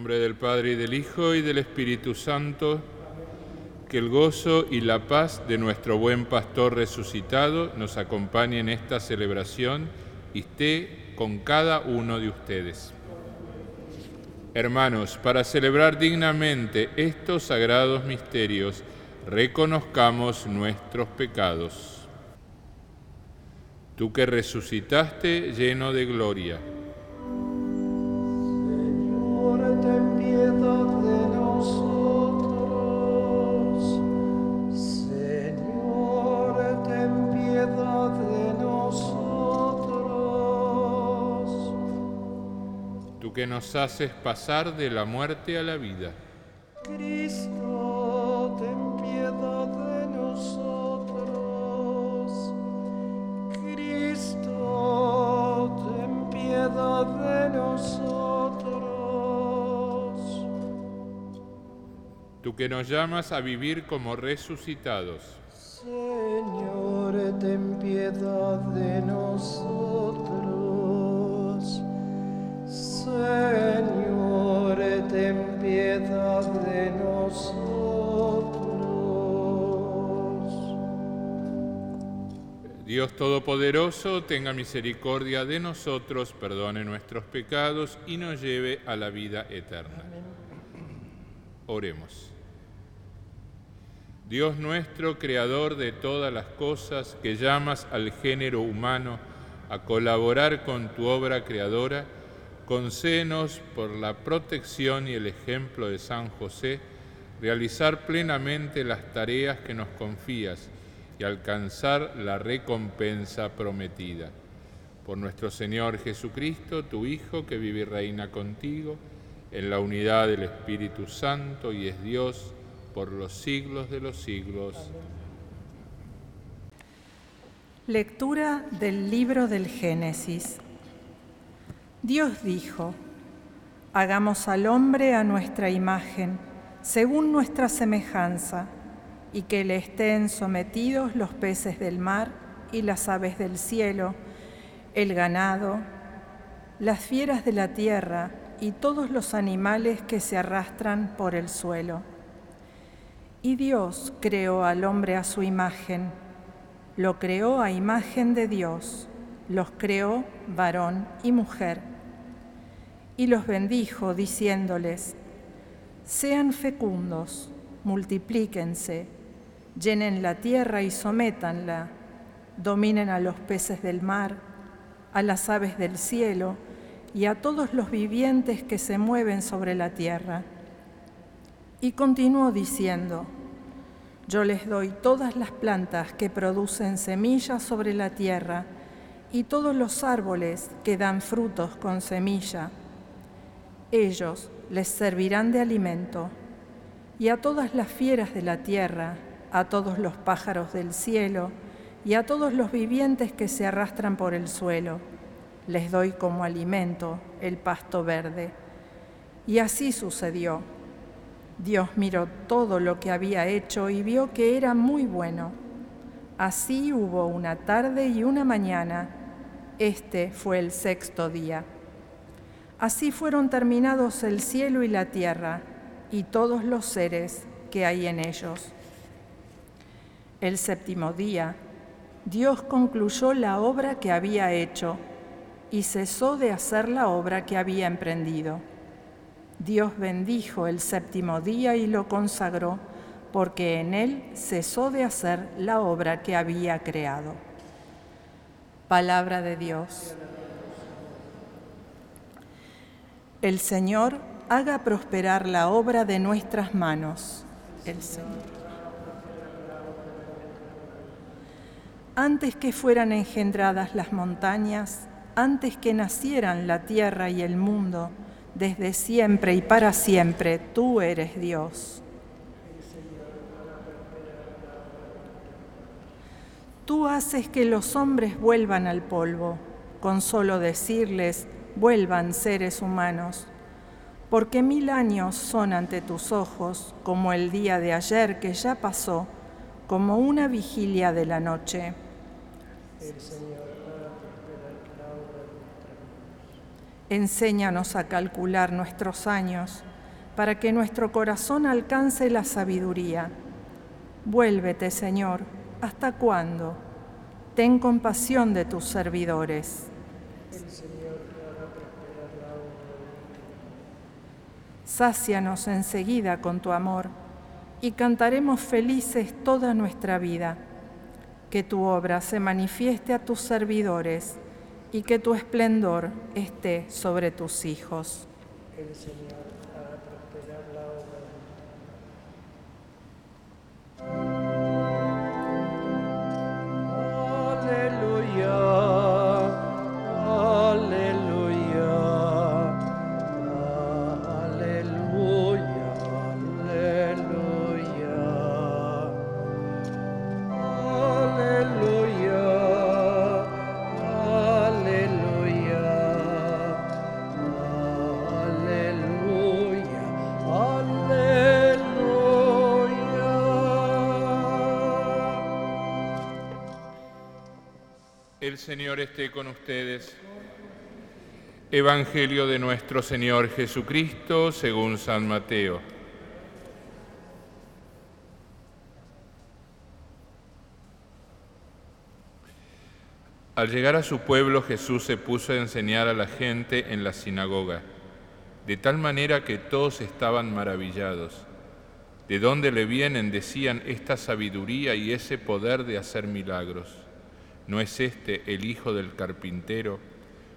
nombre del Padre y del Hijo y del Espíritu Santo, que el gozo y la paz de nuestro buen pastor resucitado nos acompañe en esta celebración y esté con cada uno de ustedes. Hermanos, para celebrar dignamente estos sagrados misterios, reconozcamos nuestros pecados. Tú que resucitaste lleno de gloria, que nos haces pasar de la muerte a la vida. Cristo, ten piedad de nosotros. Cristo, ten piedad de nosotros. tú que nos llamas a vivir como resucitados. Señor, ten piedad de nosotros. Señor, ten piedad de nosotros. Dios Todopoderoso, tenga misericordia de nosotros, perdone nuestros pecados y nos lleve a la vida eterna. Oremos. Dios nuestro, creador de todas las cosas, que llamas al género humano a colaborar con tu obra creadora, concédenos por la protección y el ejemplo de San José, realizar plenamente las tareas que nos confías y alcanzar la recompensa prometida. Por nuestro Señor Jesucristo, tu Hijo, que vive y reina contigo, en la unidad del Espíritu Santo y es Dios por los siglos de los siglos. Lectura del libro del Génesis. Dios dijo, hagamos al hombre a nuestra imagen, según nuestra semejanza, y que le estén sometidos los peces del mar y las aves del cielo, el ganado, las fieras de la tierra y todos los animales que se arrastran por el suelo. Y Dios creó al hombre a su imagen, lo creó a imagen de Dios, los creó varón y mujer. Y los bendijo diciéndoles, sean fecundos, multiplíquense, llenen la tierra y sométanla, dominen a los peces del mar, a las aves del cielo y a todos los vivientes que se mueven sobre la tierra. Y continuó diciendo, yo les doy todas las plantas que producen semillas sobre la tierra y todos los árboles que dan frutos con semilla. Ellos les servirán de alimento. Y a todas las fieras de la tierra, a todos los pájaros del cielo y a todos los vivientes que se arrastran por el suelo. Les doy como alimento el pasto verde. Y así sucedió. Dios miró todo lo que había hecho y vio que era muy bueno. Así hubo una tarde y una mañana. Este fue el sexto día. Así fueron terminados el cielo y la tierra y todos los seres que hay en ellos. El séptimo día, Dios concluyó la obra que había hecho y cesó de hacer la obra que había emprendido. Dios bendijo el séptimo día y lo consagró, porque en él cesó de hacer la obra que había creado. Palabra de Dios. El Señor haga prosperar la obra de nuestras manos. El Señor. Antes que fueran engendradas las montañas, antes que nacieran la tierra y el mundo, desde siempre y para siempre, tú eres Dios. Tú haces que los hombres vuelvan al polvo, con solo decirles, vuelvan seres humanos, porque mil años son ante tus ojos como el día de ayer que ya pasó, como una vigilia de la noche. Enséñanos a calcular nuestros años para que nuestro corazón alcance la sabiduría. Vuélvete, Señor, ¿hasta cuándo? Ten compasión de tus servidores. Sácianos enseguida con tu amor y cantaremos felices toda nuestra vida que tu obra se manifieste a tus servidores y que tu esplendor esté sobre tus hijos. El Señor El Señor esté con ustedes. Evangelio de nuestro Señor Jesucristo según San Mateo. Al llegar a su pueblo Jesús se puso a enseñar a la gente en la sinagoga, de tal manera que todos estaban maravillados. ¿De dónde le vienen, decían, esta sabiduría y ese poder de hacer milagros? ¿No es este el hijo del carpintero?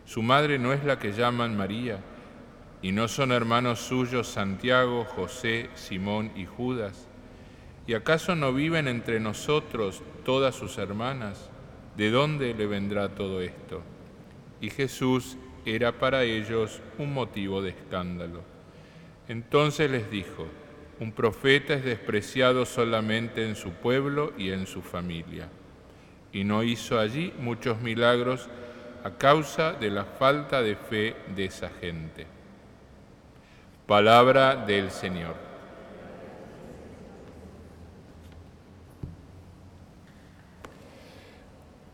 ¿Su madre no es la que llaman María? ¿Y no son hermanos suyos Santiago, José, Simón y Judas? ¿Y acaso no viven entre nosotros todas sus hermanas? ¿De dónde le vendrá todo esto? Y Jesús era para ellos un motivo de escándalo. Entonces les dijo, un profeta es despreciado solamente en su pueblo y en su familia. Y no hizo allí muchos milagros a causa de la falta de fe de esa gente. Palabra del Señor.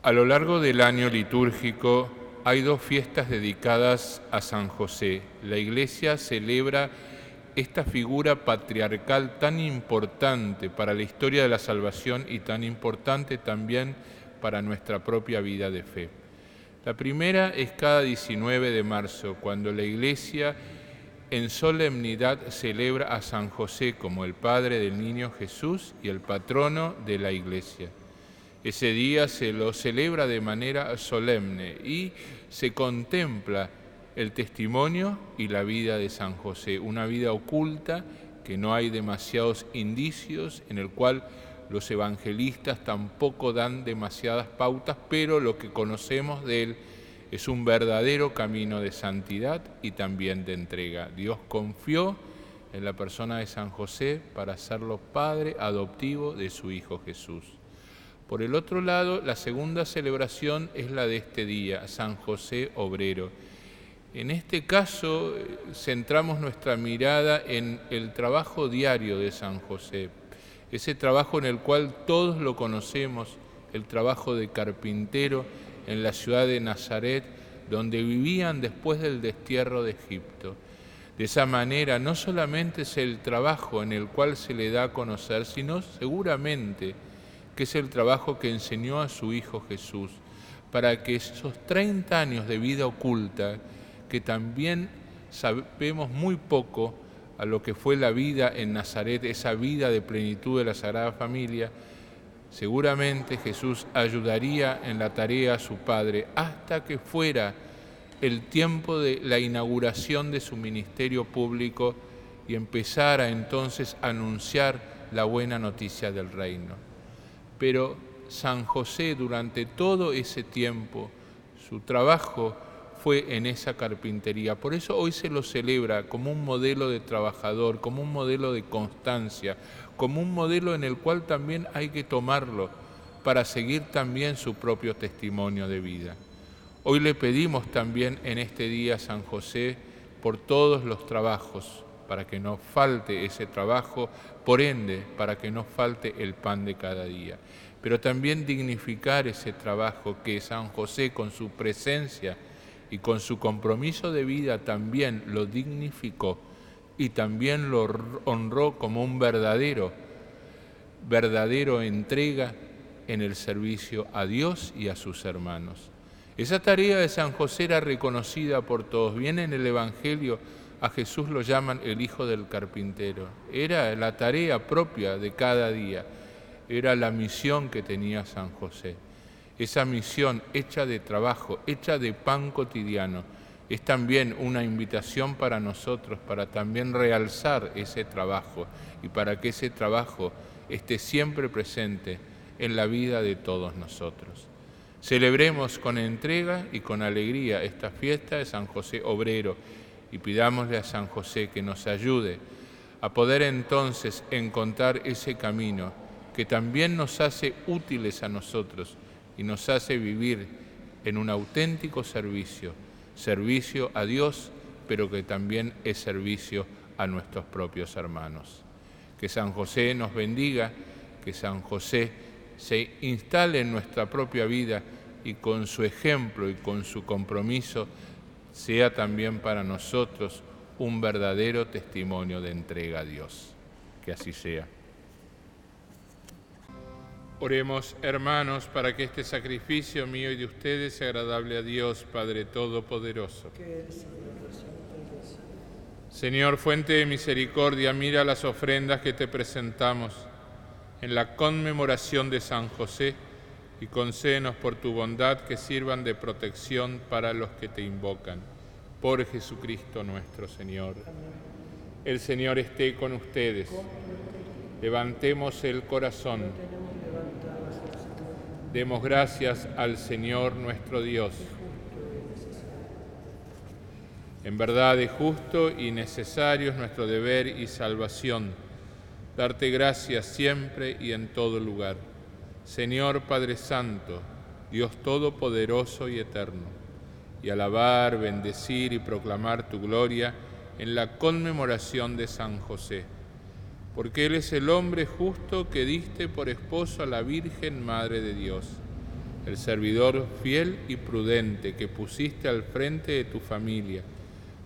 A lo largo del año litúrgico hay dos fiestas dedicadas a San José. La Iglesia celebra esta figura patriarcal tan importante para la historia de la salvación y tan importante también nuestra propia vida de fe. La primera es cada 19 de marzo, cuando la Iglesia en solemnidad celebra a San José como el Padre del Niño Jesús y el patrono de la Iglesia. Ese día se lo celebra de manera solemne y se contempla el testimonio y la vida de San José, una vida oculta que no hay demasiados indicios, en el cual los evangelistas tampoco dan demasiadas pautas, pero lo que conocemos de él es un verdadero camino de santidad y también de entrega. Dios confió en la persona de San José para serlo padre adoptivo de su Hijo Jesús. Por el otro lado, la segunda celebración es la de este día, San José Obrero. En este caso, eh, centramos nuestra mirada en el trabajo diario de San José, ese trabajo en el cual todos lo conocemos, el trabajo de carpintero en la ciudad de Nazaret, donde vivían después del destierro de Egipto. De esa manera, no solamente es el trabajo en el cual se le da a conocer, sino seguramente que es el trabajo que enseñó a su Hijo Jesús, para que esos 30 años de vida oculta, que también sabemos muy poco a lo que fue la vida en Nazaret, esa vida de plenitud de la Sagrada Familia, seguramente Jesús ayudaría en la tarea a su Padre hasta que fuera el tiempo de la inauguración de su ministerio público y empezara entonces a anunciar la buena noticia del reino. Pero San José durante todo ese tiempo, su trabajo fue en esa carpintería. Por eso hoy se lo celebra como un modelo de trabajador, como un modelo de constancia, como un modelo en el cual también hay que tomarlo para seguir también su propio testimonio de vida. Hoy le pedimos también en este día a San José por todos los trabajos, para que no falte ese trabajo, por ende, para que no falte el pan de cada día. Pero también dignificar ese trabajo que San José con su presencia y con su compromiso de vida también lo dignificó y también lo honró como un verdadero, verdadero entrega en el servicio a Dios y a sus hermanos. Esa tarea de San José era reconocida por todos. Viene en el Evangelio a Jesús lo llaman el hijo del carpintero. Era la tarea propia de cada día, era la misión que tenía San José. Esa misión hecha de trabajo, hecha de pan cotidiano, es también una invitación para nosotros para también realzar ese trabajo y para que ese trabajo esté siempre presente en la vida de todos nosotros. Celebremos con entrega y con alegría esta fiesta de San José Obrero y pidámosle a San José que nos ayude a poder entonces encontrar ese camino que también nos hace útiles a nosotros y nos hace vivir en un auténtico servicio, servicio a Dios, pero que también es servicio a nuestros propios hermanos. Que San José nos bendiga, que San José se instale en nuestra propia vida y con su ejemplo y con su compromiso sea también para nosotros un verdadero testimonio de entrega a Dios. Que así sea. Oremos, hermanos, para que este sacrificio mío y de ustedes sea agradable a Dios, Padre Todopoderoso. Señor, fuente de misericordia, mira las ofrendas que te presentamos en la conmemoración de San José y concédenos por tu bondad que sirvan de protección para los que te invocan. Por Jesucristo nuestro Señor. El Señor esté con ustedes. Levantemos el corazón. Demos gracias al Señor nuestro Dios. En verdad es justo y necesario es nuestro deber y salvación, darte gracias siempre y en todo lugar Señor Padre Santo, Dios Todopoderoso y Eterno, y alabar, bendecir y proclamar tu gloria en la conmemoración de San José, porque Él es el hombre justo que diste por esposo a la Virgen Madre de Dios, el servidor fiel y prudente que pusiste al frente de tu familia,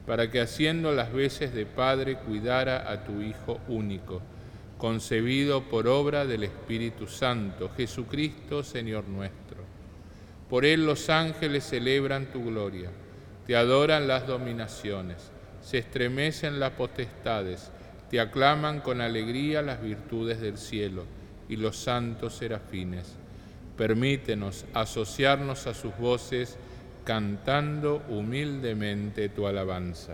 para que haciendo las veces de Padre cuidara a tu Hijo único concebido por obra del Espíritu Santo, Jesucristo, Señor nuestro. Por él los ángeles celebran tu gloria, te adoran las dominaciones, se estremecen las potestades, te aclaman con alegría las virtudes del cielo y los santos serafines. Permítenos asociarnos a sus voces cantando humildemente tu alabanza.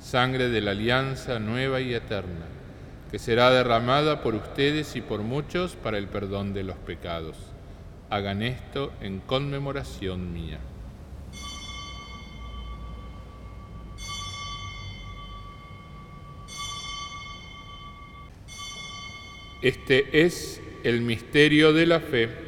sangre de la alianza nueva y eterna, que será derramada por ustedes y por muchos para el perdón de los pecados. Hagan esto en conmemoración mía. Este es el misterio de la fe.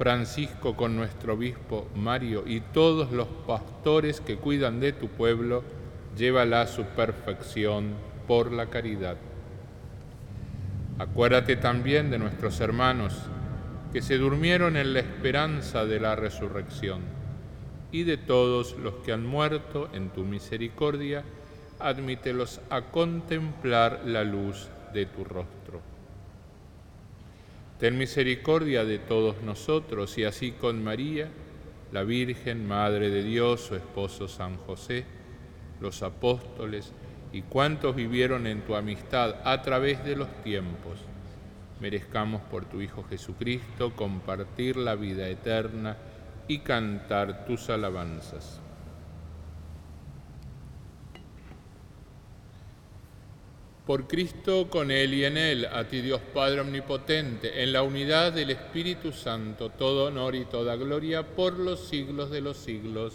Francisco con nuestro obispo Mario y todos los pastores que cuidan de tu pueblo, llévala a su perfección por la caridad. Acuérdate también de nuestros hermanos que se durmieron en la esperanza de la resurrección y de todos los que han muerto en tu misericordia, admítelos a contemplar la luz de tu rostro. Ten misericordia de todos nosotros y así con María, la Virgen, Madre de Dios, su esposo San José, los apóstoles y cuantos vivieron en tu amistad a través de los tiempos, merezcamos por tu Hijo Jesucristo compartir la vida eterna y cantar tus alabanzas. Por Cristo, con Él y en Él, a ti Dios Padre Omnipotente, en la unidad del Espíritu Santo, todo honor y toda gloria por los siglos de los siglos.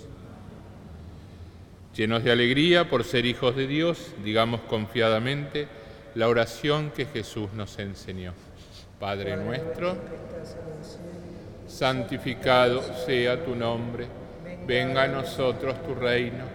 Llenos de alegría por ser hijos de Dios, digamos confiadamente la oración que Jesús nos enseñó. Padre nuestro, santificado sea tu nombre, venga a nosotros tu reino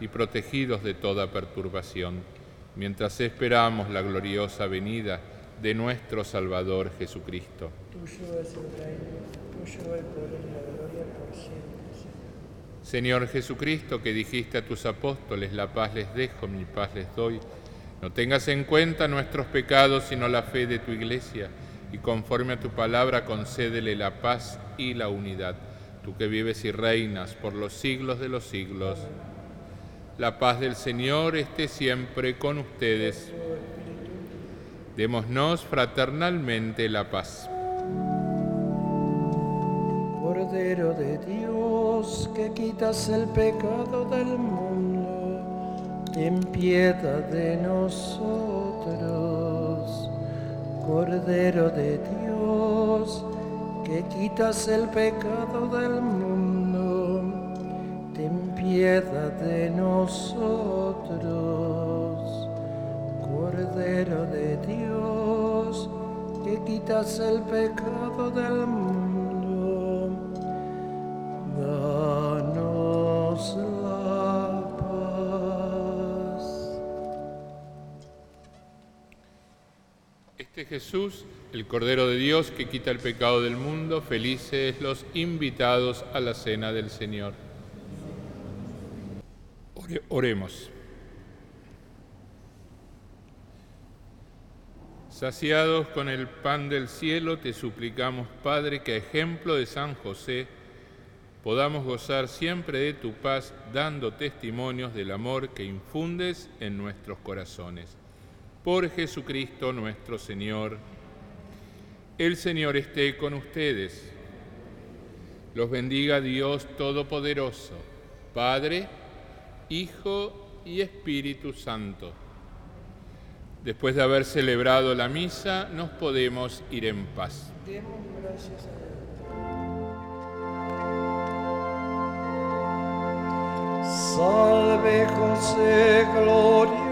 y protegidos de toda perturbación, mientras esperamos la gloriosa venida de nuestro Salvador Jesucristo. Tuyo es el reino, tuyo el poder y la gloria por siempre. Señor Jesucristo, que dijiste a tus apóstoles, la paz les dejo, mi paz les doy, no tengas en cuenta nuestros pecados, sino la fe de tu iglesia, y conforme a tu palabra concédele la paz y la unidad, tú que vives y reinas por los siglos de los siglos. La paz del Señor esté siempre con ustedes. Démonos fraternalmente la paz. Cordero de Dios, que quitas el pecado del mundo, ten piedad de nosotros. Cordero de Dios, que quitas el pecado del mundo, piedad de nosotros. Cordero de Dios, que quitas el pecado del mundo, danos la paz. Este Jesús, el Cordero de Dios que quita el pecado del mundo, felices los invitados a la cena del Señor. Ore- oremos. Saciados con el pan del cielo, te suplicamos, Padre, que a ejemplo de San José podamos gozar siempre de tu paz, dando testimonios del amor que infundes en nuestros corazones. Por Jesucristo nuestro Señor. El Señor esté con ustedes. Los bendiga Dios Todopoderoso, Padre, Hijo y Espíritu Santo. Después de haber celebrado la misa, nos podemos ir en paz. Demos gracias a Dios. Salve José glorioso,